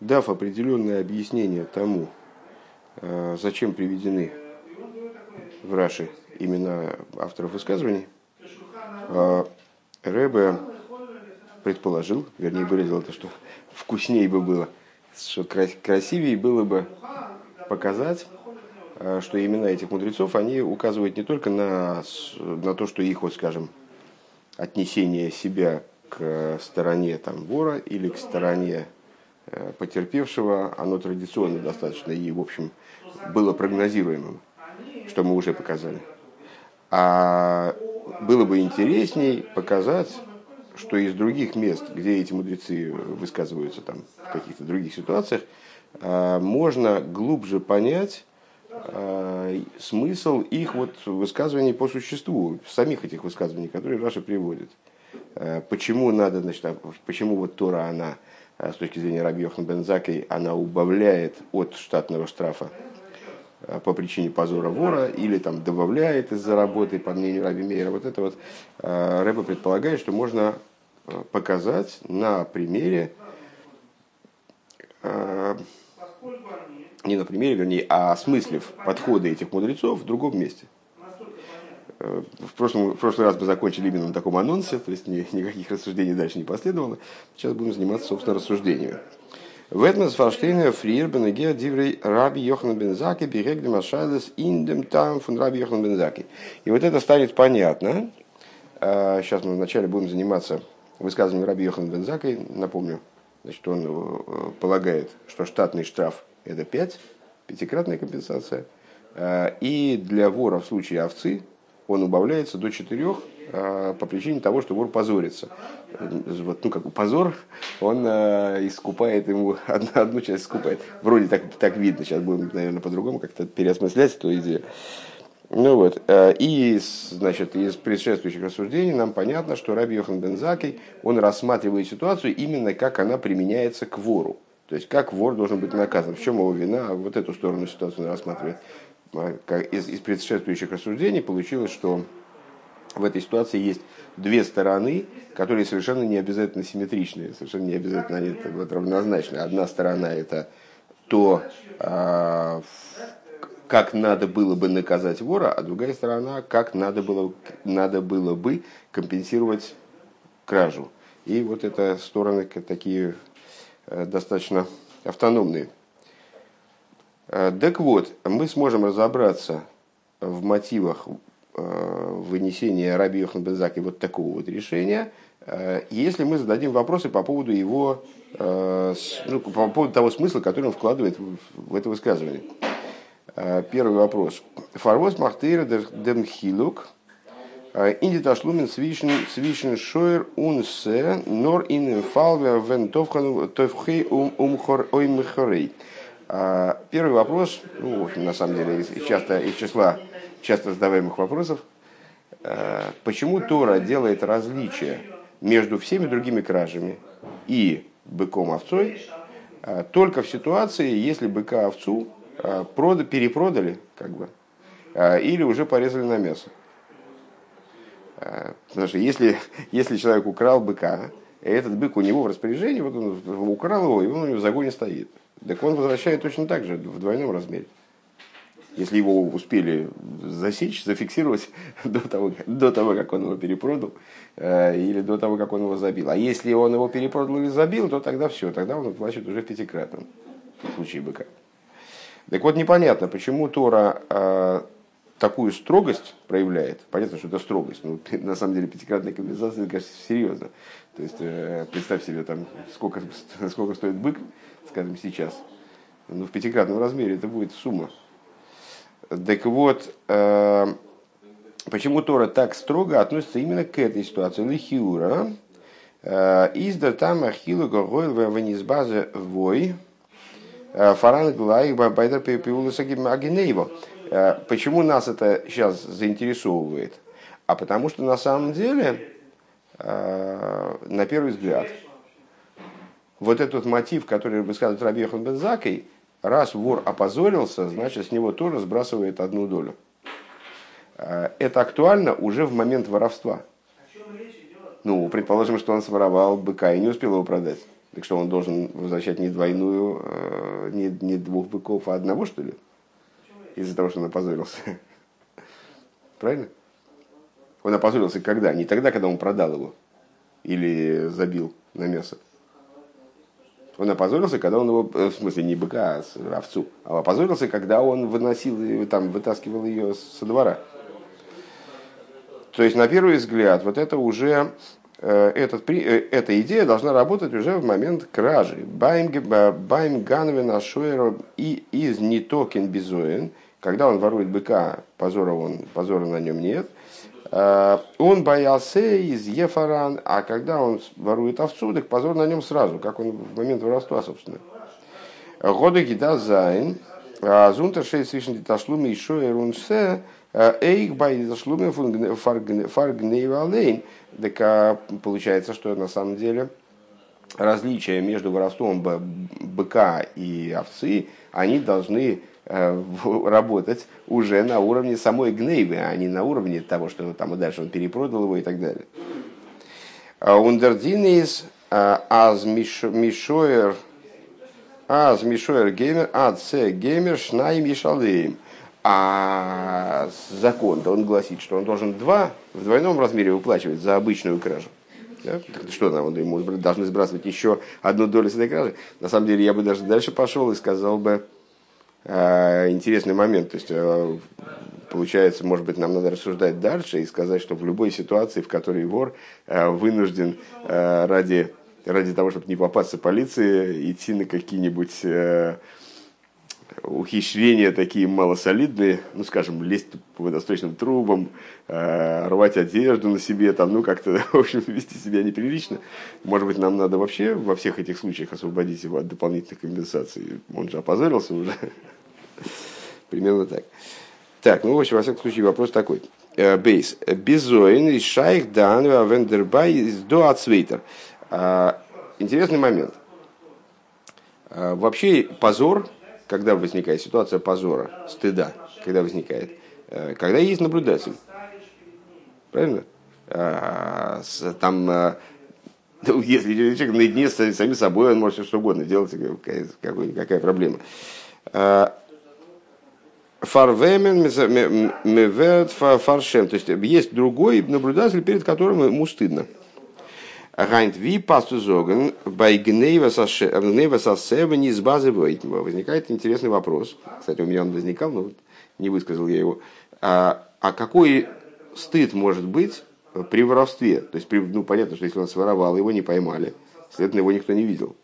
дав определенное объяснение тому, зачем приведены в Раши имена авторов высказываний, Рэбе предположил, вернее выразил это, что вкуснее бы было, что красивее было бы показать, э, что имена этих мудрецов, они указывают не только на, на то, что их, вот скажем, отнесение себя к стороне там, вора или к стороне э, потерпевшего, оно традиционно достаточно и, в общем, было прогнозируемым, что мы уже показали. А было бы интересней показать, что из других мест, где эти мудрецы высказываются там, в каких-то других ситуациях, а, можно глубже понять а, смысл их вот высказываний по существу, самих этих высказываний, которые Раша приводит. Почему надо, значит, почему вот Тора, она с точки зрения Йохан Бензакой, она убавляет от штатного штрафа по причине позора вора или там добавляет из-за работы, по мнению Раби Мейера. Вот это вот Рэба предполагает, что можно показать на примере не на примере, вернее, а осмыслив подходы этих мудрецов в другом месте. Э, в, прошлом, в прошлый раз мы закончили именно на таком анонсе, то есть ни, никаких рассуждений дальше не последовало. Сейчас будем заниматься, собственно, рассуждениями. В этом Фарштейна Фриер Бенегер Диврей Раби Йохан Бензаки Бирегли Машайлес Индем Там фун Раби Йохан Бензаки. И вот это станет понятно. Сейчас э, мы вначале будем заниматься высказыванием Раби Йохан Бензаки. Напомню, значит, он э, полагает, что штатный штраф это 5, пятикратная компенсация. А, и для вора в случае овцы он убавляется до 4 а, по причине того, что вор позорится. Вот, ну, как бы позор, он э, искупает ему, одну, одну часть искупает. Вроде так, так видно, сейчас будем, наверное, по-другому как-то переосмыслять эту идею. Ну вот, и значит, из предшествующих рассуждений нам понятно, что Раби Йохан Бензакий, он рассматривает ситуацию именно как она применяется к вору. То есть, как вор должен быть наказан, в чем его вина, вот эту сторону ситуации он рассматривает. А, из, из предшествующих рассуждений получилось, что в этой ситуации есть две стороны, которые совершенно не обязательно симметричные, совершенно не обязательно они вот, равнозначны. Одна сторона это то, а, как надо было бы наказать вора, а другая сторона, как надо было, надо было бы компенсировать кражу. И вот это стороны такие Э, достаточно автономные. Э, так вот, мы сможем разобраться в мотивах э, вынесения Раби Йохан Бензаки вот такого вот решения, если мы зададим вопросы по поводу его, ну, по поводу того смысла, который он вкладывает в это высказывание. Первый вопрос. Фарвоз Махтейра Демхилук Инди ташлумен свишен шойр унсе нор ин фалве вен товхей умхор оймхорей. Первый вопрос, ну, на самом деле, из, часто, из числа часто задаваемых вопросов, а, почему Тора делает различие между всеми другими кражами и быком-овцой а, только в ситуации, если быка-овцу а, перепродали, как бы, или уже порезали на мясо. Э, потому что если, если человек украл быка, и этот бык у него в распоряжении, вот он украл его, и он у него в загоне стоит. Так он возвращает точно так же, в двойном размере. Если его успели засечь, зафиксировать до того, до того как он его перепродал, э, или до того, как он его забил. А если он его перепродал или забил, то тогда все, тогда он платит уже в пятикратном случае быка. Так вот, непонятно, почему Тора э, такую строгость проявляет, понятно, что это строгость, но на самом деле пятикратная компенсация, это, конечно, серьезно. То есть, э, представь себе, там, сколько, сколько стоит бык, скажем, сейчас. Ну, в пятикратном размере это будет сумма. Так вот, э, почему Тора так строго относится именно к этой ситуации? Лихиура. Э, Изда там ахилу гогойл ванизбазе вой. Фаран глаих байдер пиуласа агинеево. Э, почему нас это сейчас заинтересовывает? А потому что на самом деле, э, на первый взгляд, вот этот мотив, который высказывает Раби Йохан Бензакой, раз вор опозорился, значит, с него тоже сбрасывает одну долю. Э, это актуально уже в момент воровства. Ну, предположим, что он своровал быка и не успел его продать. Так что он должен возвращать не двойную, не, не двух быков, а одного, что ли? Из-за того, что он опозорился. Правильно? Он опозорился когда? Не тогда, когда он продал его или забил на мясо. Он опозорился, когда он его, э, в смысле не быка, а овцу, а опозорился, когда он выносил, там, вытаскивал ее со двора. То есть, на первый взгляд, вот это уже э, этот, э, эта идея должна работать уже в момент кражи. Байм Гановин Ашуэро и из Нитокин Бизоин, когда он ворует быка, позора, он, позора на нем нет. Э, он боялся из Ефаран, а когда он ворует овцу, так позор на нем сразу, как он в момент воровства, собственно. Годы гида зайн, а зунтер шесть вишен ташлуми еще и рунсе, эйх бай ташлуми фаргнейвалейн. Так а, получается, что на самом деле различия между воровством быка и овцы, они должны работать уже на уровне самой гнейвы, а не на уровне того, что там и дальше он перепродал его и так далее. А Ундердинис а, аз мишоер аз мишоер геймер се геймер шнаим ешалеем. А закон он гласит, что он должен два в двойном размере выплачивать за обычную кражу. Да? Что там, ему должны сбрасывать еще одну долю с этой кражи? На самом деле, я бы даже дальше пошел и сказал бы, Э, интересный момент. То есть, э, получается, может быть, нам надо рассуждать дальше и сказать, что в любой ситуации, в которой вор э, вынужден ради, ради того, чтобы не попасться полиции, идти на какие-нибудь ухищрения такие малосолидные, ну, скажем, лезть по водосточным трубам, рвать одежду на себе, там, ну, как-то, в общем, вести себя неприлично. Может быть, нам надо вообще во всех этих случаях освободить его от дополнительных компенсаций. Он же опозорился уже. Примерно так. Так, ну, в общем, во всяком случае, вопрос такой. Э, бейс. Безоин и шайх дан вендербай из до ацвейтер. А, интересный момент. А, вообще позор, когда возникает ситуация позора, стыда, когда возникает, э, когда есть наблюдатель. Правильно? А, там э, ну, если человек наедине с самим собой, он может что угодно делать, какая, какая проблема. Фарвемен меверт фаршем. То есть есть другой наблюдатель, перед которым ему стыдно. Гайнт ви пасту зоген бай гнева сасева не с базы Возникает интересный вопрос. Кстати, у меня он возникал, но не высказал я его. А, а какой стыд может быть при воровстве? То есть, ну, понятно, что если он своровал, его не поймали, следовательно, его никто не видел.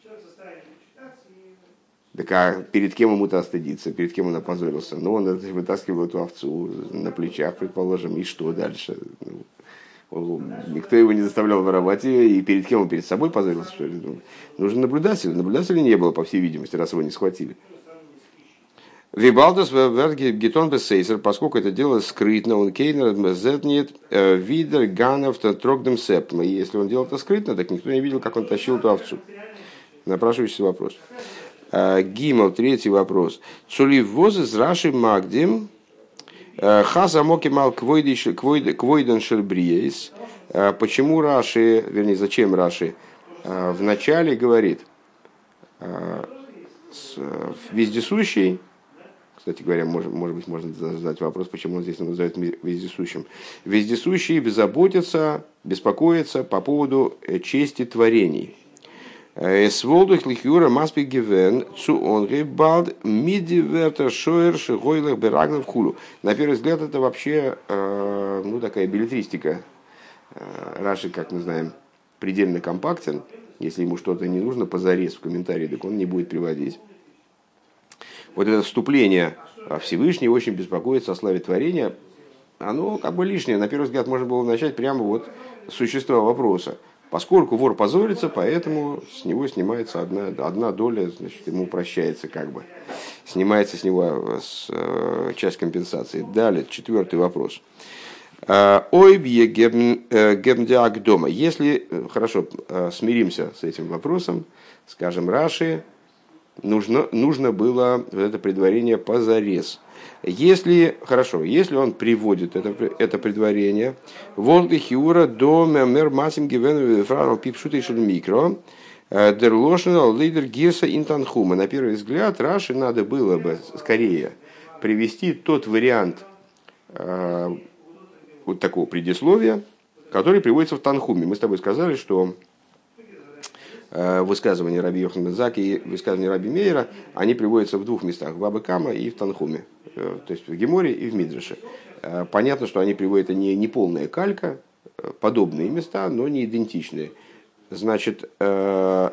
Так а перед кем ему-то стыдиться, перед кем он опозорился? Ну, он вытаскивал эту овцу на плечах, предположим, и что дальше? Ну, никто его не заставлял воровать и перед кем он перед собой позорился? Что ли? Ну, нужен наблюдатель. Наблюдателя не было, по всей видимости, раз его не схватили. Вибалдус гетон бессейсер, поскольку это дело скрытно, он кейнер зетнет э, видер ганов трогдем септом. И если он делал это скрытно, так никто не видел, как он тащил эту овцу. Напрашивающийся вопрос. Э, Гимал, третий вопрос. Цулив воз из Раши Магдим, э, Хаза моки мал квойден шербриейс. Э, почему Раши, вернее, зачем Раши, вначале говорит вездесущий, кстати говоря, может, может быть, можно задать вопрос, почему он здесь называют вездесущим. Вездесущий беззаботится, беспокоится по поводу чести творений. Es Jura Maspik gewähren zu Онге bald мидивертер шоер шигойлах берагнов хулу. На первый взгляд это вообще ну, такая билетристика. Раши, как мы знаем, предельно компактен. Если ему что-то не нужно, позарез в комментарии, так он не будет приводить. Вот это вступление Всевышний очень беспокоится о славе творения. Оно как бы лишнее. На первый взгляд можно было начать прямо вот с существа вопроса. Поскольку вор позорится, поэтому с него снимается одна, одна доля, значит, ему прощается как бы. Снимается с него э, с, э, часть компенсации. Далее, четвертый вопрос. Э, Ойбье гемдиак дома. Если, хорошо, смиримся с этим вопросом, скажем, Раши, нужно, нужно было это предварение позарез. Если, хорошо, если он приводит это, это предварение, Волга Хиура до Мер Масим Гивену Франов Пипшута и микро, Дерлошнал лидер Гирса Интанхума. На первый взгляд Раши надо было бы скорее привести тот вариант вот такого предисловия, который приводится в Танхуме. Мы с тобой сказали, что высказывания Раби Йохан Бензаки и высказывания Раби Мейера, они приводятся в двух местах, в Абакама и в Танхуме, то есть в Геморе и в Мидреше. Понятно, что они приводят не, не полная калька, подобные места, но не идентичные. Значит, э,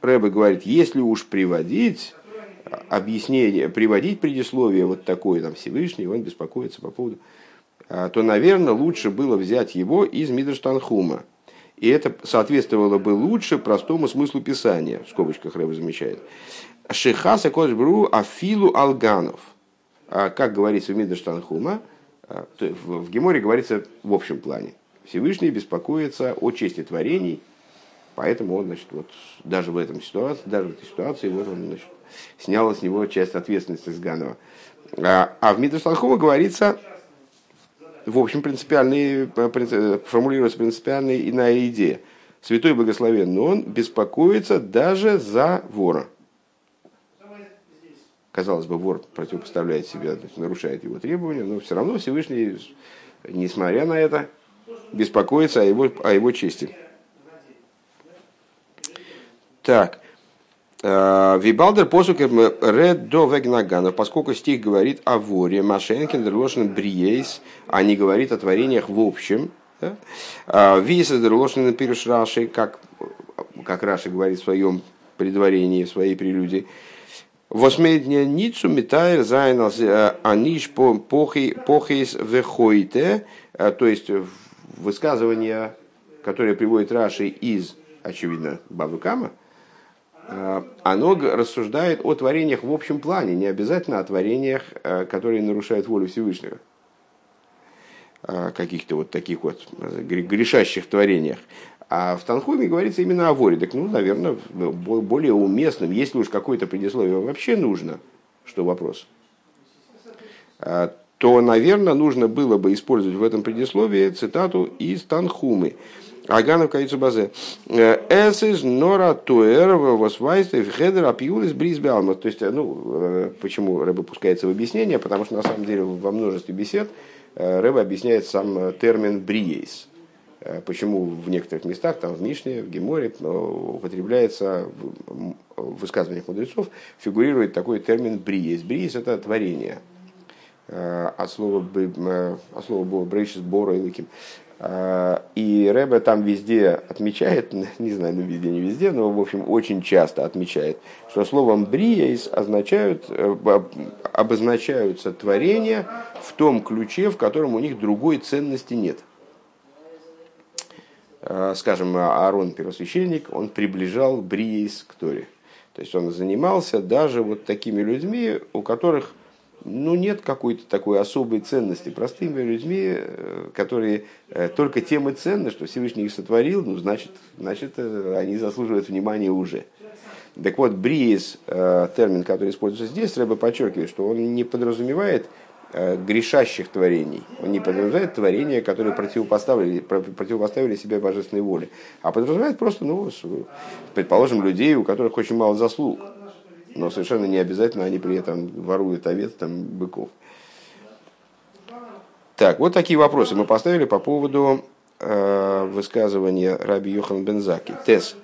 Рэбе говорит, если уж приводить объяснение, приводить предисловие вот такое, там Всевышний, он беспокоится по поводу, э, то, наверное, лучше было взять его из Мидерштанхума. И это соответствовало бы лучше простому смыслу Писания, в скобочках Рэбе замечает. Шихаса Кошбру Афилу Алганов. А как говорится в Мидерштанхума, э, в Геморе говорится в общем плане. Всевышний беспокоится о чести творений, поэтому он, значит, вот даже в этом ситуации, даже в этой ситуации, вот он, значит, снял с него часть ответственности с Ганова. А, а в Мидршлахума говорится, в общем, принципиальный, формулируется принципиальная иная идея. Святой Благословен, но он беспокоится даже за вора. Казалось бы, вор противопоставляет себя, нарушает его требования, но все равно Всевышний, несмотря на это, беспокоиться о его, о его чести. Так. Э, Вибалдер посук до вегнагана, поскольку стих говорит о воре, Машенкин, Дерлошин, Бриейс, а не говорит о творениях в общем. Э, Виса Дерлошин пируш Раши, как, как Раши говорит в своем предварении, в своей прелюдии. Восьмедня ницу метайр зайнал э, аниш похейс вехойте, то есть высказывание, которое приводит Раши из, очевидно, Бабукама, э, оно рассуждает о творениях в общем плане, не обязательно о творениях, э, которые нарушают волю Всевышнего. О каких-то вот таких вот грешащих творениях. А в Танхуме говорится именно о воре. Так, ну, наверное, более уместным, если уж какое-то предисловие вообще нужно, что вопрос, э, то, наверное, нужно было бы использовать в этом предисловии цитату из Танхумы. Аганов Каицу Базе. Эс из Нора Туэр Восвайстев Хедер Апиулис Бризбеалма. То есть, ну, э, почему Рэба пускается в объяснение? Потому что, на самом деле, во множестве бесед э, Рэба объясняет сам термин «бриейс». Э, почему в некоторых местах, там в Мишне, в Геморе, употребляется в высказываниях мудрецов, фигурирует такой термин «бриейс». «Бриейс» – это творение – Э, от слова, э, от слова брейшис бора и лыким. Э, и Рэбе там везде отмечает, не знаю, ну везде, не везде, но в общем очень часто отмечает, что словом бриейс означают, обозначаются творения в том ключе, в котором у них другой ценности нет. Скажем, Аарон, первосвященник, он приближал бриейс к Торе. То есть он занимался даже вот такими людьми, у которых ну, нет какой-то такой особой ценности простыми людьми, э, которые э, только тем и ценны, что Всевышний их сотворил, ну, значит, значит э, они заслуживают внимания уже. Так вот, бриес, термин, который используется здесь, треба подчеркивать, что он не подразумевает грешащих творений. Он не подразумевает творения, которые противопоставили, противопоставили себе божественной воле, а подразумевает просто, ну, предположим, людей, у которых очень мало заслуг но совершенно не обязательно они при этом воруют овец, там, быков. Так, вот такие вопросы мы поставили по поводу э, высказывания Раби Йохан Бензаки. Тес.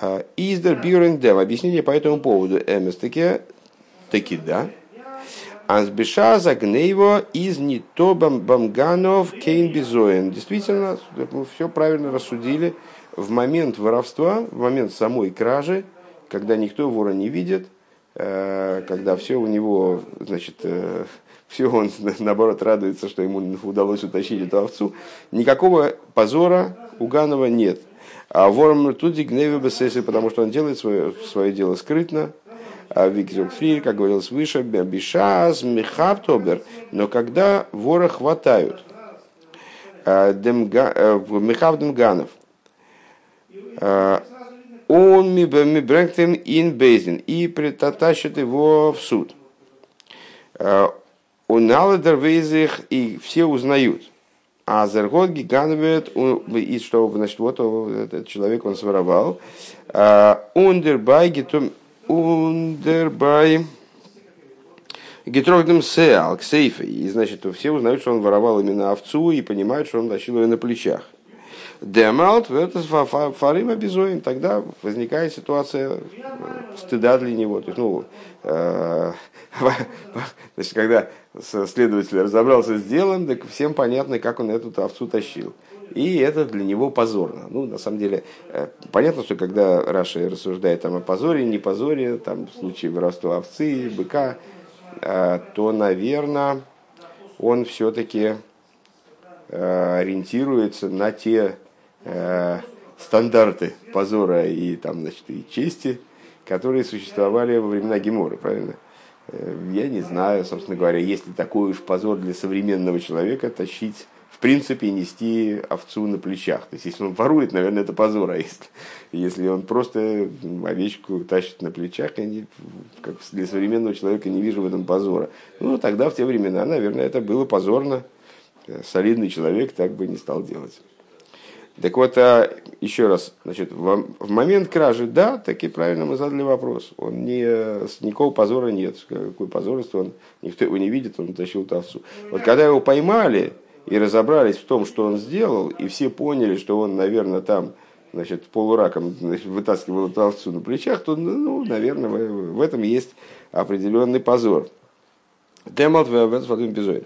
Э, Издер Бюрен Дев. Объяснение по этому поводу. Эмес таки, таки да. Азбеша загнейво из нито бамганов кейн бизоен. Действительно, мы все правильно рассудили. В момент воровства, в момент самой кражи, когда никто вора не видит, когда все у него, значит, э, все он, наоборот, радуется, что ему удалось утащить эту овцу, никакого позора у Ганова нет. А вором тут гневе бесеси, потому что он делает свое, свое дело скрытно, а Викзюк Фрир, как говорилось выше, бишаз михаптобер, но когда вора хватают, э, михав демганов, он ми брengтем ин бейзин и притащит его в суд. Он аледер вейзих и все узнают. А зергот гиганвет, и что, значит, вот этот человек, он своровал. Ундербай, гитум, ундербай, Гетрогдем сеал, ксейфе. И, значит, все узнают, что он воровал именно овцу и понимают, что он тащил ее на плечах. Демалт, это фарим обезоин. Тогда возникает ситуация стыда для него. То есть, ну, э, значит, когда следователь разобрался с делом, так всем понятно, как он эту овцу тащил. И это для него позорно. Ну, на самом деле, э, понятно, что когда Раша рассуждает там, о позоре, не позоре, там, в случае воровства овцы, быка, э, то, наверное, он все-таки э, ориентируется на те стандарты позора и, там, значит, и чести, которые существовали во времена Гемора, правильно? Я не знаю, собственно говоря, есть ли такой уж позор для современного человека тащить в принципе, нести овцу на плечах. То есть, если он ворует, наверное, это позор. А если, если он просто овечку тащит на плечах, я не, как для современного человека не вижу в этом позора. Ну, тогда, в те времена, наверное, это было позорно. Солидный человек так бы не стал делать. Так вот, а, еще раз, значит, в, момент кражи, да, таки правильно мы задали вопрос. Он не, никакого позора нет. Какой позорство он, никто его не видит, он тащил овцу. Вот когда его поймали, и разобрались в том, что он сделал, и все поняли, что он, наверное, там значит, полураком значит, вытаскивал эту овцу на плечах, то, ну, наверное, в, этом есть определенный позор. Демалт в эпизоде.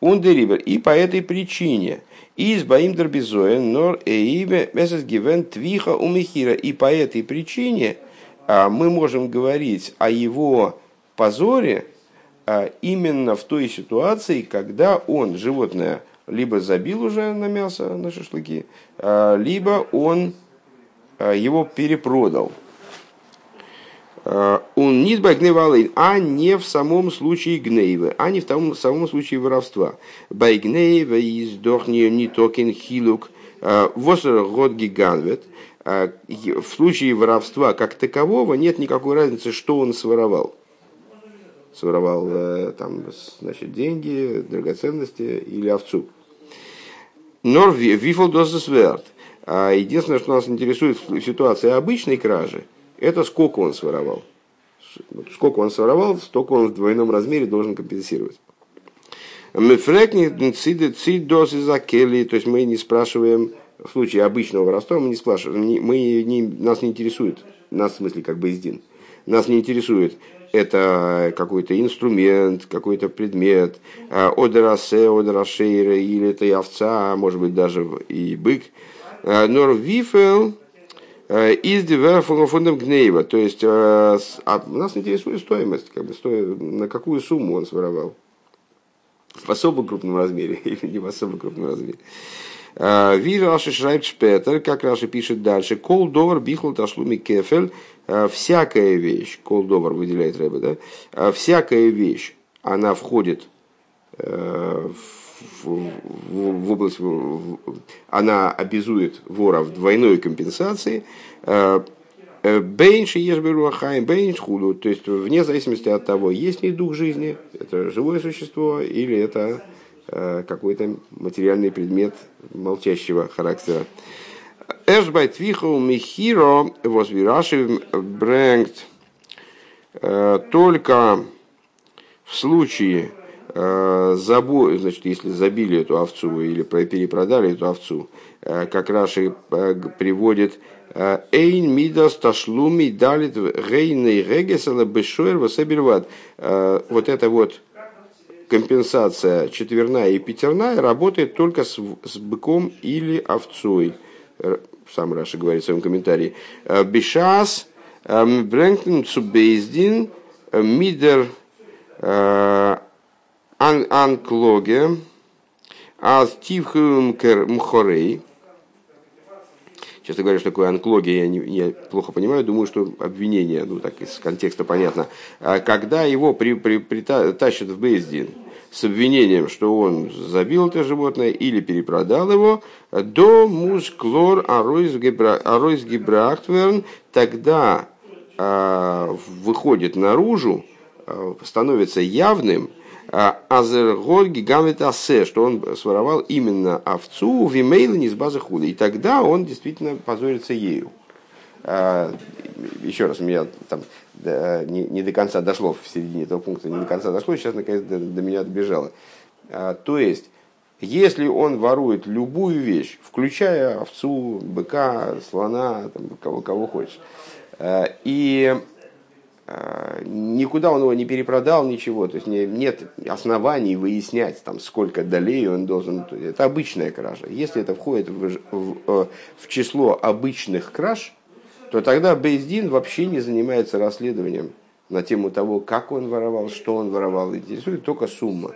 Ундерибер. И по этой причине из Баимдер Безоен, нор эйбе месяц гивен твиха умихира. И по этой причине а, мы можем говорить о его позоре, а именно в той ситуации, когда он животное либо забил уже на мясо, на шашлыки, а, либо он его перепродал. Он не гневалый, а не в самом случае гнейвы, а не в том, самом случае воровства. Байгнейва из дохни не токен хилук, восер год гиганвет. В случае воровства как такового нет никакой разницы, что он своровал своровал э, там, значит, деньги, драгоценности или овцу. Нор вифл дозесверт. Единственное, что нас интересует в ситуации обычной кражи, это сколько он своровал. Сколько он своровал, столько он в двойном размере должен компенсировать. Мы дозы закели, то есть мы не спрашиваем, в случае обычного воровства мы не спрашиваем, мы не, нас не интересует, нас в смысле как бы издин, нас не интересует, это какой-то инструмент, какой-то предмет, а, одерасе, одерашейра, или это и овца, а может быть даже и бык. А, вифел из фундам гнейва, то есть а нас интересует стоимость, как бы на какую сумму он своровал. В особо крупном размере или не в особо крупном размере. Ви Раши шрайб шпетер, как Раши пишет дальше, кол довар бихл ташлуми кефель, всякая вещь, кол довар выделяет Рэбе, да, всякая вещь, она входит в, в, в область, в, она обязует вора в двойной компенсации, Бейнши ешберуахаем, бейнш худу, то есть вне зависимости от того, есть ли дух жизни, это живое существо, или это Э, какой-то материальный предмет молчащего характера. Эшбай твиху михиро возвираши брэнгт. Э, только в случае э, забо, значит, если забили эту овцу или перепродали эту овцу, как Раши приводит Эйн мидас ташлуми далит гейней регесала бешуэр васабирват. Вот это вот компенсация четверная и пятерная работает только с, с быком или овцой. Сам Раша говорит в своем комментарии. «Э, Бешас эм, Брэнктон Цубейздин э, Мидер э, Анклоге Аз Тивхум Мхорей Честно говоря, что такое анклогия, я, не, я плохо понимаю, думаю, что обвинение, ну так из контекста понятно. А когда его при, при, при, тащат в Бейздин с обвинением, что он забил это животное или перепродал его, до мусклор аройс гибрахтверн, тогда э, выходит наружу, э, становится явным, Азергот гигамет асе, что он своровал именно овцу вимейла не с базы хули. И тогда он действительно позорится ею. Еще раз, меня там не, до конца дошло в середине этого пункта, не до конца дошло, сейчас наконец до, до меня добежало. То есть, если он ворует любую вещь, включая овцу, быка, слона, там, кого, кого хочешь, и никуда он его не перепродал, ничего. То есть нет оснований выяснять, там, сколько долей он должен. Это обычная кража. Если это входит в, в, э, в число обычных краж, то тогда Бейздин вообще не занимается расследованием на тему того, как он воровал, что он воровал. Интересует только сумма.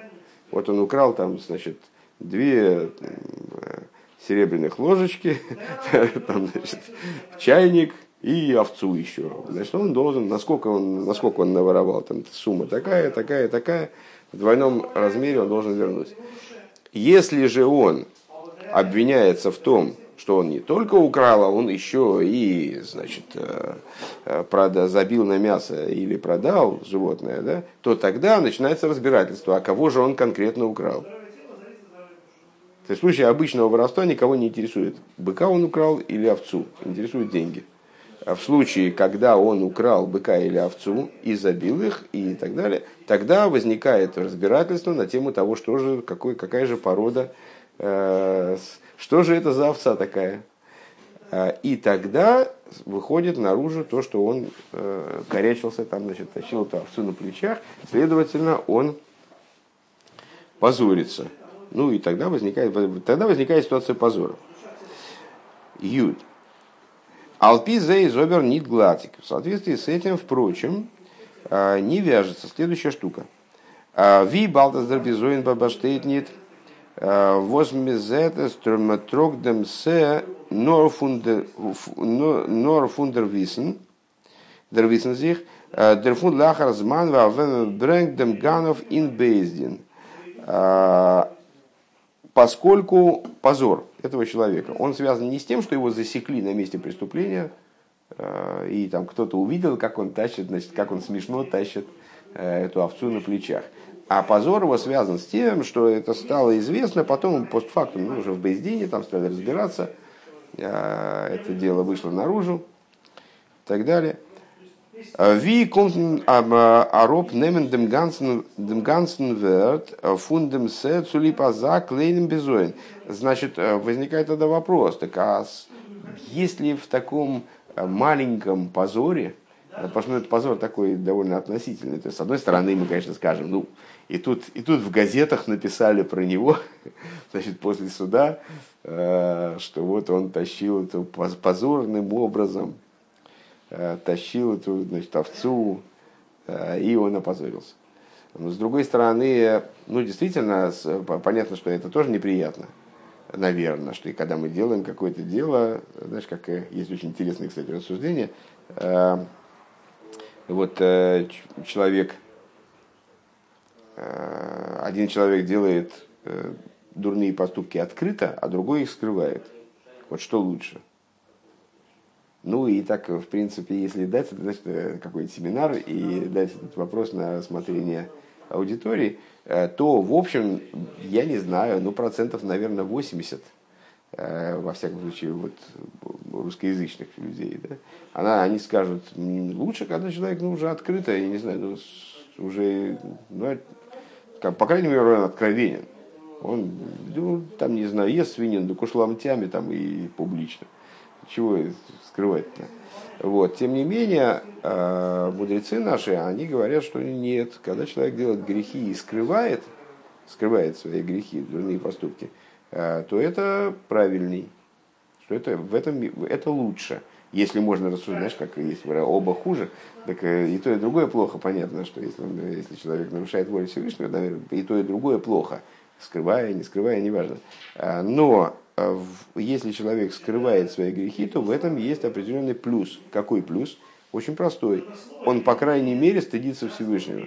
Вот он украл там, значит, две э, серебряных ложечки, там, значит, чайник, и овцу еще. Значит, он должен, насколько он, насколько он наворовал, там сумма такая, такая, такая, в двойном размере он должен вернуть. Если же он обвиняется в том, что он не только украл, а он еще и, значит, э, э, прода, забил на мясо или продал животное, да, то тогда начинается разбирательство, а кого же он конкретно украл. То есть в случае обычного воровства никого не интересует, быка он украл или овцу, интересуют деньги в случае, когда он украл быка или овцу и забил их и так далее, тогда возникает разбирательство на тему того, что же, какой, какая же порода, э, что же это за овца такая. Э, и тогда выходит наружу то, что он э, корячился, там, значит, тащил эту овцу на плечах, следовательно, он позорится. Ну и тогда возникает, тогда возникает ситуация позора. Юд. Алпизей зобер нит глатик. В соответствии с этим, впрочем, а, не вяжется следующая штука. А, Ви балтас дербизоин бабаштейт нит. А, Возмезетес трогдем се нор фундер висен. Fund lachar zman, weil wenn bringt dem Ganov in Бездин. Поскольку позор этого человека. Он связан не с тем, что его засекли на месте преступления, э, и там кто-то увидел, как он тащит, значит, как он смешно тащит э, эту овцу на плечах. А позор его связан с тем, что это стало известно, потом постфактум, ну, уже в Бездине, там стали разбираться, э, это дело вышло наружу и так далее. Wie kommt Arop nehmen dem ganzen, dem ganzen Wert von dem Se zu Безоин? Значит, возникает тогда вопрос, так а есть ли в таком маленьком позоре, потому что позор такой довольно относительный. То есть, с одной стороны, мы, конечно, скажем, ну, и тут, и тут в газетах написали про него, значит, после суда, что вот он тащил это позорным образом Э, тащил эту значит, овцу, э, и он опозорился. Но с другой стороны, ну действительно, понятно, что это тоже неприятно, наверное, что и когда мы делаем какое-то дело, знаешь, как есть очень интересное, кстати, рассуждение, э, вот человек, один человек делает дурные поступки открыто, а другой их скрывает. Вот что лучше – ну и так, в принципе, если дать значит, э, какой-то семинар и дать этот вопрос на рассмотрение аудитории, э, то, в общем, я не знаю, ну, процентов, наверное, 80, э, во всяком случае, вот, русскоязычных людей, да, она, они скажут, лучше, когда человек ну, уже открыто, я не знаю, ну, уже, ну, по крайней мере, он откровенен. Он, ну, там, не знаю, ест свинину, да куш ломтями там и публично. Чего скрывать-то? Вот. Тем не менее, э, мудрецы наши, они говорят, что нет, когда человек делает грехи и скрывает, скрывает свои грехи, дурные поступки, э, то это правильней, что это, в этом, это лучше. Если можно рассуждать, знаешь, как есть оба хуже, так э, и то, и другое плохо. Понятно, что если, если человек нарушает волю Всевышнего, наверное, и то, и другое плохо. Скрывая, не скрывая, неважно. Но если человек скрывает свои грехи, то в этом есть определенный плюс. Какой плюс? Очень простой. Он, по крайней мере, стыдится Всевышнего.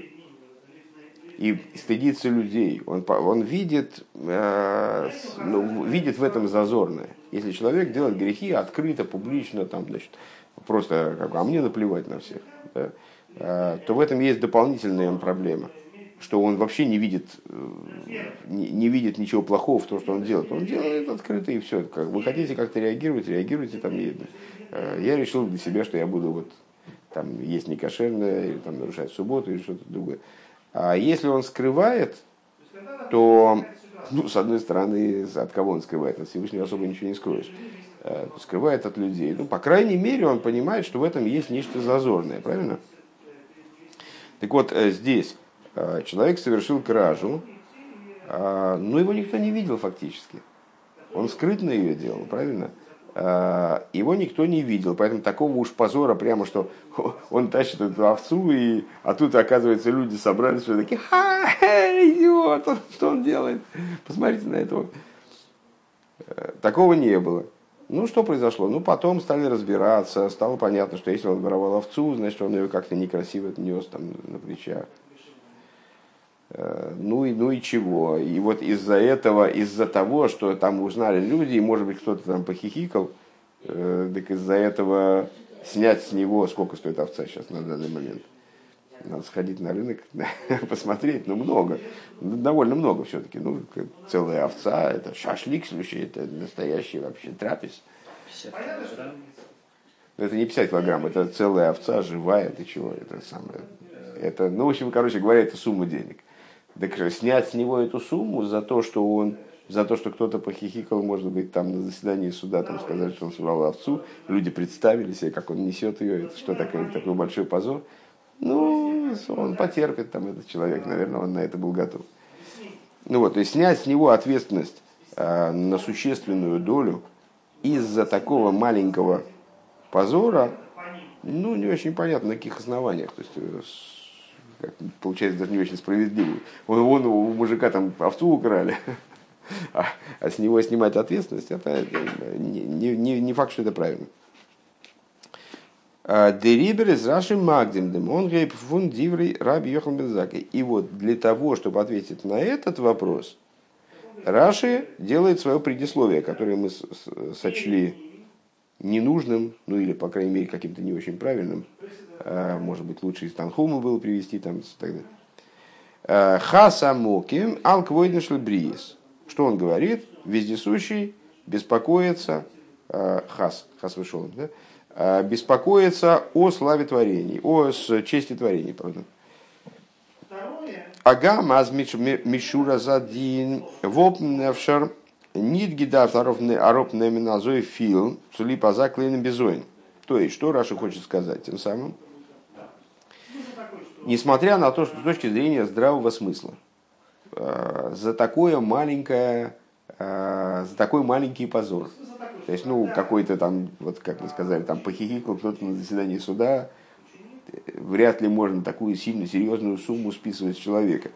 И стыдится людей. Он, он видит, э, ну, видит в этом зазорное. Если человек делает грехи открыто, публично, там, значит, просто как, а мне наплевать на всех, да, э, то в этом есть дополнительная проблема. Что он вообще не видит, не, не видит ничего плохого в том, что он делает. Он делает открыто и все. Как вы хотите как-то реагировать, реагируйте. Там, я решил для себя, что я буду вот там есть некошерное, или там нарушать субботу, или что-то другое. А если он скрывает, то, ну, с одной стороны, от кого он скрывает? От Всевышнего особо ничего не скроешь. Э, скрывает от людей. Ну, по крайней мере, он понимает, что в этом есть нечто зазорное, правильно? Так вот, э, здесь э, человек совершил кражу, но его никто не видел фактически. Он скрытно ее делал, правильно? А, его никто не видел, поэтому такого уж позора прямо, что он тащит эту овцу, и, а тут, оказывается, люди собрались, что такие, ха, идиот, что он делает? Посмотрите на этого. Э, такого не было. Ну, что произошло? Ну, потом стали разбираться, стало понятно, что если он воровал овцу, значит, он ее как-то некрасиво нес там на плечах. Э, ну и, ну и чего. И вот из-за этого, из-за того, что там узнали люди, и может быть кто-то там похихикал, э, так из-за этого снять с него, сколько стоит овца сейчас на данный момент. Надо сходить на рынок, посмотреть, ну много, ну, довольно много все-таки. Ну, целая овца, это шашлик случай, это настоящий вообще трапез. 50 килограмм. Это не 50 килограмм, это целая овца, живая, ты чего, это самое. Это, ну, в общем, короче говоря, это сумма денег. Так снять с него эту сумму за то, что он за то, что кто-то похихикал, может быть, там на заседании суда, там сказали, что он своровал овцу, люди представили себе, как он несет ее, это что такое, такой большой позор. Ну, он потерпит там этот человек, наверное, он на это был готов. Ну вот, есть снять с него ответственность э, на существенную долю из-за такого маленького позора, ну, не очень понятно, на каких основаниях. То есть, э, как, получается даже не очень справедливую. Вон, вон у мужика там овцу украли, а, а с него снимать ответственность, это не, не, не факт, что это правильно. А, Дерибер из Раши Магдим, он фун диврей раби Йохан Бензаки. И вот для того, чтобы ответить на этот вопрос, Раши делает свое предисловие, которое мы сочли ненужным, ну или, по крайней мере, каким-то не очень правильным. А, может быть, лучше из Танхума было привести там и так далее. А, Хаса Моким Алквойднешл Бриес. Что он говорит? Вездесущий беспокоится, а, Хас, Хас вышел, да? беспокоится о славе творений, о чести творений, правда. Агам аз мишура задин вопневшер нит гидав аров неминазой фил цулипа заклейным безоин. То есть, что Раша хочет сказать тем самым? Несмотря на то, что с точки зрения здравого смысла, э, за такое маленькое, э, за такой маленький позор, то есть, ну, какой-то там, вот как мы сказали, там похихикал кто-то на заседании суда, вряд ли можно такую сильно серьезную сумму списывать с человека.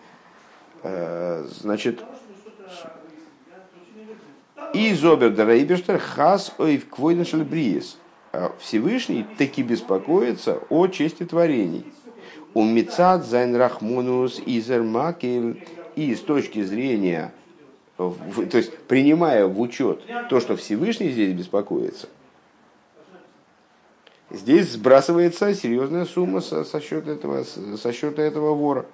Э, значит, и зобер дарайбештер хас ойв квойнашель бриес. Всевышний таки беспокоится о чести творений. У Мицад Зайн Рахмунус Изер. И с точки зрения, то есть принимая в учет то, что Всевышний здесь беспокоится, здесь сбрасывается серьезная сумма со, со, счета, этого, со счета этого вора.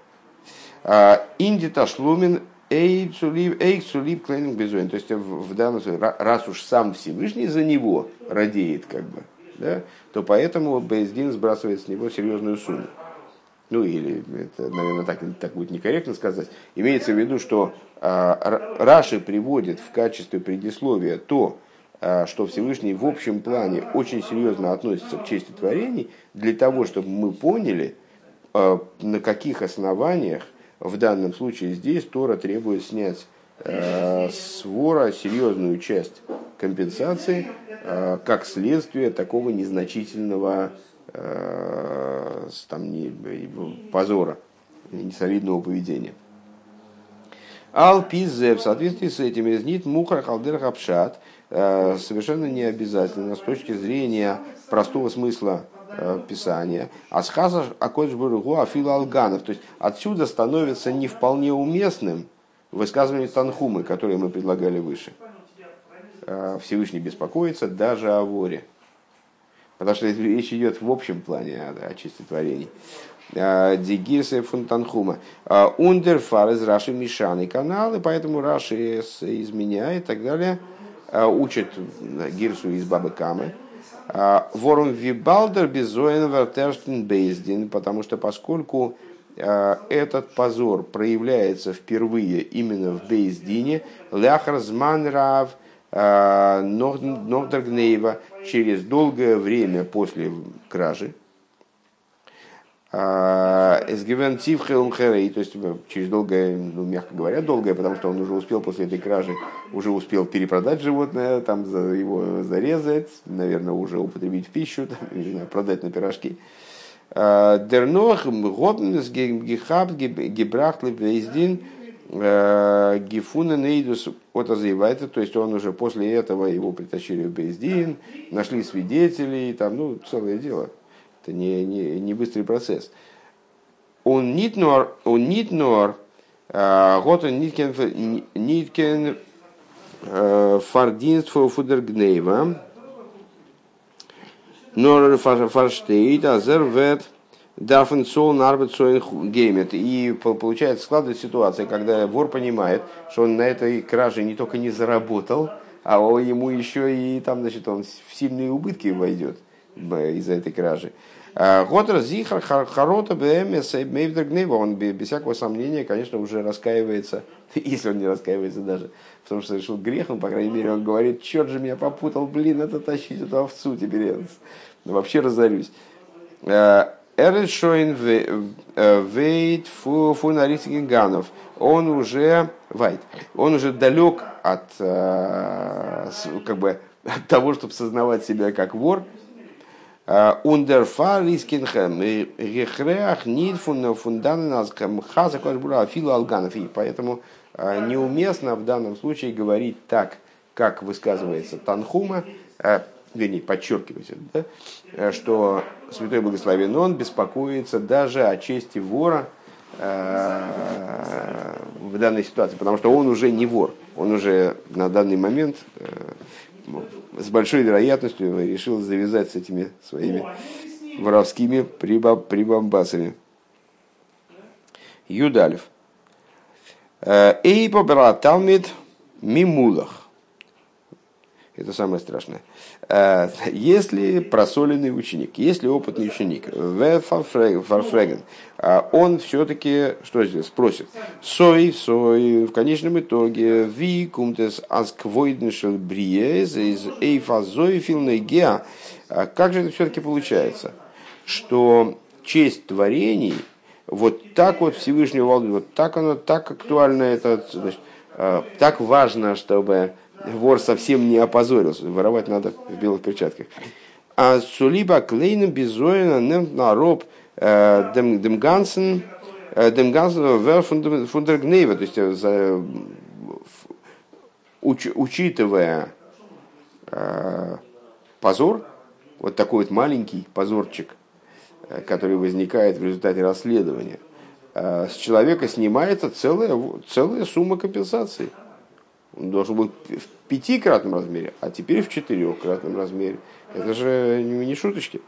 А, Инди ташлумин эйцулип клейнинг безуэн. То есть в данном случае, раз уж сам Всевышний за него радеет, как бы, да, то поэтому Бейздин сбрасывает с него серьезную сумму ну или это, наверное, так, так будет некорректно сказать, имеется в виду, что э, Раши приводит в качестве предисловия то, э, что Всевышний в общем плане очень серьезно относится к чести творений, для того, чтобы мы поняли, э, на каких основаниях в данном случае здесь Тора требует снять с вора серьезную часть компенсации как следствие такого незначительного там, не, позора, несолидного поведения. Алпизе в соответствии с этим изнит мухар халдер хапшат э, совершенно не обязательно с точки зрения простого смысла э, писания. Асхаза акоджбургу афила алганов. То есть отсюда становится не вполне уместным высказывание Танхумы, которое мы предлагали выше. Всевышний беспокоится даже о воре. Потому что речь идет в общем плане о, о чистой творений. Дигирсе фунтанхума. Ундер фар из Раши Мишаны каналы, поэтому Раши изменяет и так далее. Учит Гирсу из Бабы Камы. Ворум вибалдер безоен вартерштен бейздин, потому что поскольку этот позор проявляется впервые именно в Бейздине, ляхар зманрав Нордергнейва через долгое время после кражи, Эсгивентив Херей, то есть э, через долгое, ну, мягко говоря, долгое, потому что он уже успел после этой кражи, уже успел перепродать животное, там его зарезать, наверное, уже употребить в пищу, там, не знаю, продать на пирожки. Дернох, Гопнес, Гехаб, Гебрахли, Вейздин, Гифуна Нейдус Отазаевайта, то есть он уже после этого его притащили в Бейздин, нашли свидетелей, там, ну, целое дело. Это не, не, не быстрый процесс. Он нит нор, он нит нор, вот он ниткен, ниткен фардинст фудергнейва, нор фарштейт, азервет, Дарфен Сол Геймет. И получается складывается ситуация, когда вор понимает, что он на этой краже не только не заработал, а ему еще и там, значит, он в сильные убытки войдет из-за этой кражи. Готер Зихар Харота БМС Мейвдергнева, он без всякого сомнения, конечно, уже раскаивается, если он не раскаивается даже, потому что совершил грех, он, по крайней мере, он говорит, черт же меня попутал, блин, это тащить эту овцу теперь, я вообще разорюсь. Эршоин Вейт Фунарисгенганов, он уже, Вайт, он уже далек от, как бы, от того, чтобы сознавать себя как вор, Ундерфар рискинхэм гехреах нид фунданазхэм хаза квашбура филу алганов. И поэтому неуместно в данном случае говорить так, как высказывается Танхума, вернее, подчеркивать да, что Святой Благословен Он беспокоится даже о чести вора в данной ситуации, потому что он уже не вор, он уже на данный момент с большой вероятностью решил завязать с этими своими воровскими прибамбасами. Юдалев. Э, Эйпо Талмит Мимулах. Это самое страшное. Э, если просоленный ученик, если опытный ученик, фарфреген, э, он все-таки, что здесь, спросит, сой, сой, в конечном итоге, ви кумтес асквойдншел бриез из эйфазоифилной геа, э, как же это все-таки получается, что честь творений, вот так вот Всевышнего волнует, вот так оно, так актуально это, значит, так важно, чтобы вор совсем не опозорился. Воровать надо в белых перчатках. А сулиба клейном безоина немт на роб э, демгансен э, демгансен вер фундергнева. То есть, э, учитывая позор, вот такой вот маленький позорчик, который возникает в результате расследования, с человека снимается целая, целая сумма компенсации. Он должен был в пятикратном размере, а теперь в четырехкратном размере. Это же не шуточки.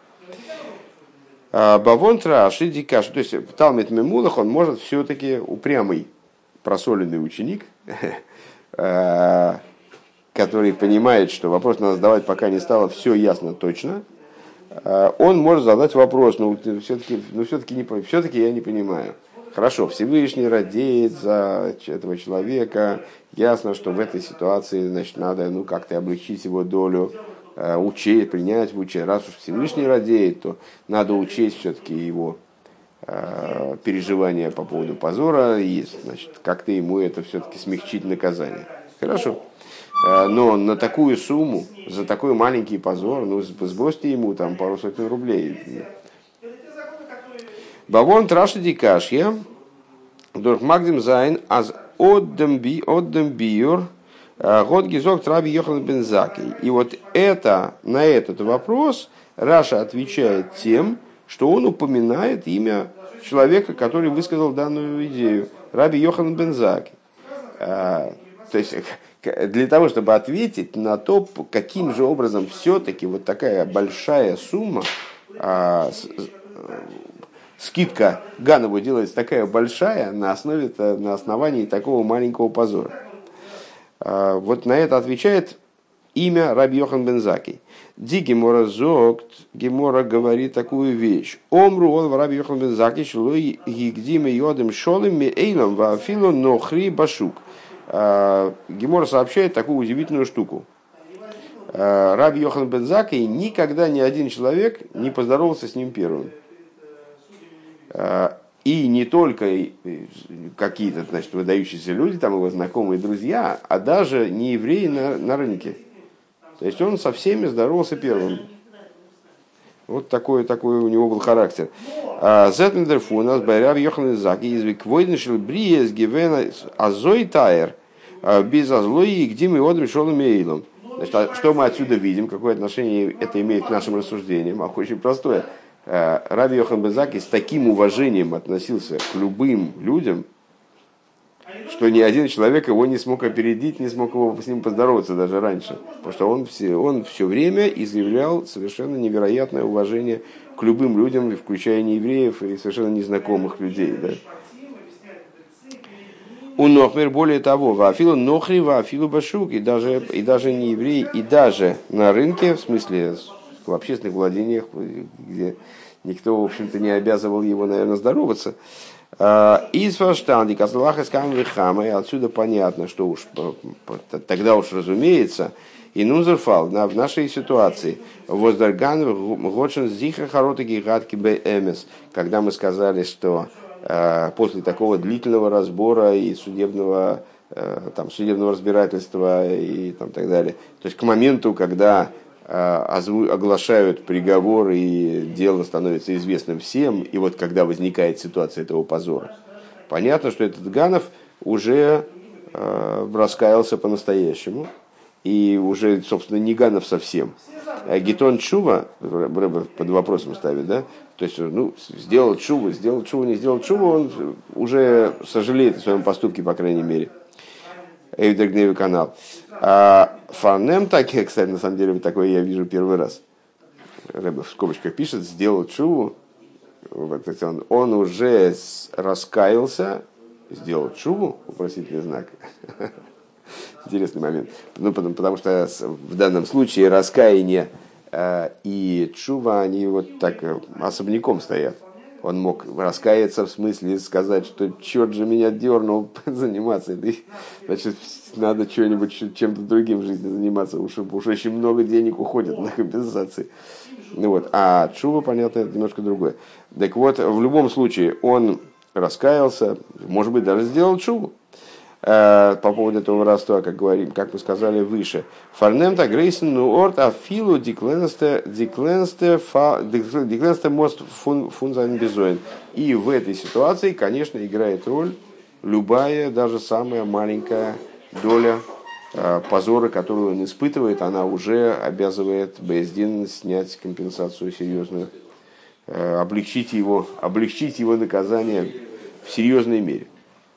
А, Бавон Траши Дикаш, то есть Талмит Мемулах, он может все-таки упрямый, просоленный ученик, а, который понимает, что вопрос надо задавать, пока не стало все ясно точно, а, он может задать вопрос, но ну, все-таки, ну, все-таки, не, все-таки я не понимаю. Хорошо, Всевышний радеет за этого человека. Ясно, что в этой ситуации значит, надо ну, как-то облегчить его долю, э, учить, принять в учение. Раз уж Всевышний радеет, то надо учесть все-таки его э, переживания по поводу позора и значит, как-то ему это все-таки смягчить наказание. Хорошо. Э, но на такую сумму, за такой маленький позор, ну, сбросьте ему там пару сотен рублей. באַוואָרנט רש"י די קשיא, דורך מקדים זיין, אַז אָט דעם ביאור האָט געזאָגט רבי יוחנן בן זכאי. И вот это, на этот вопрос Раши отвечает тем, что он упоминает имя человека, который высказал данную идею, Раби Йоханан бен Закай. А, то есть, для того, чтобы ответить на то, каким же образом все-таки вот такая большая сумма, а, скидка Ганову делается такая большая на, основе, на основании такого маленького позора. А, вот на это отвечает имя Раби Йохан Бензаки. Ди Гемора зогт, Гемора говорит такую вещь. Омру он Раби Йохан Бензаки, шлой гигдиме йодем шолем ми эйлом вафилу нохри башук. А, Гемора сообщает такую удивительную штуку. А, Раби Йохан Бензаки никогда ни один человек не поздоровался с ним первым. И не только какие-то значит, выдающиеся люди, там его знакомые друзья, а даже не евреи на, на рынке. То есть он со всеми здоровался первым. Вот такой, такой у него был характер. А, Зетмендерфу у нас Байрав Йохан Заки из Виквойншил Бриес Гивена Азой Тайер а, без Азлои и где мы одним шелом Эйлом. Значит, а что мы отсюда видим, какое отношение это имеет к нашим рассуждениям? А очень простое. Раби Йохан Безаки с таким уважением относился к любым людям, что ни один человек его не смог опередить, не смог его с ним поздороваться даже раньше. Потому что он все, он все время изъявлял совершенно невероятное уважение к любым людям, включая неевреев и совершенно незнакомых людей. Да? У Нохмер, более того, Вафилу Нохри, Вафилу Башук, и даже, и даже не евреи, и даже на рынке, в смысле в общественных владениях, где никто, в общем-то, не обязывал его, наверное, здороваться, а, из Фаштанди, Казлаха Скамвихама, и отсюда понятно, что уж тогда уж разумеется, и Нузерфал в нашей ситуации, Воздарган Гочен Зиха Харотаги Гадки БМС, когда мы сказали, что а, после такого длительного разбора и судебного, а, там, судебного разбирательства и там, так далее, то есть к моменту, когда оглашают приговор, и дело становится известным всем, и вот когда возникает ситуация этого позора, понятно, что этот Ганов уже э, раскаялся по-настоящему, и уже, собственно, не Ганов совсем. А Гетон Чува, под вопросом ставит, да, то есть, ну, сделал Чуву, сделал Чуву, не сделал Чуву, он уже сожалеет о своем поступке, по крайней мере. Эйвдер канал. А фанем таки, кстати, на самом деле, такое я вижу первый раз. Рэбе в скобочках пишет, сделал чуву, он, он уже раскаялся, сделал чуву, вопросительный знак. Интересный момент. Ну, потому, потому что в данном случае раскаяние э, и чува, они вот так э, особняком стоят. Он мог раскаяться в смысле сказать, что черт же меня дернул заниматься этой, значит, надо что-нибудь чем-то другим в жизни заниматься, уж, уж очень много денег уходит на компенсации. Ну вот. А чува, понятно, это немножко другое. Так вот, в любом случае, он раскаялся, может быть, даже сделал чуву. Э, по поводу этого воровства, как, говорим, как мы сказали выше. Фарнемта грейсен ну орт афилу дикленсте мост фунзайн безоин. И в этой ситуации, конечно, играет роль любая, даже самая маленькая доля э, позора, которую он испытывает, она уже обязывает Бездин снять компенсацию серьезную, э, облегчить его, облегчить его наказание в серьезной мере.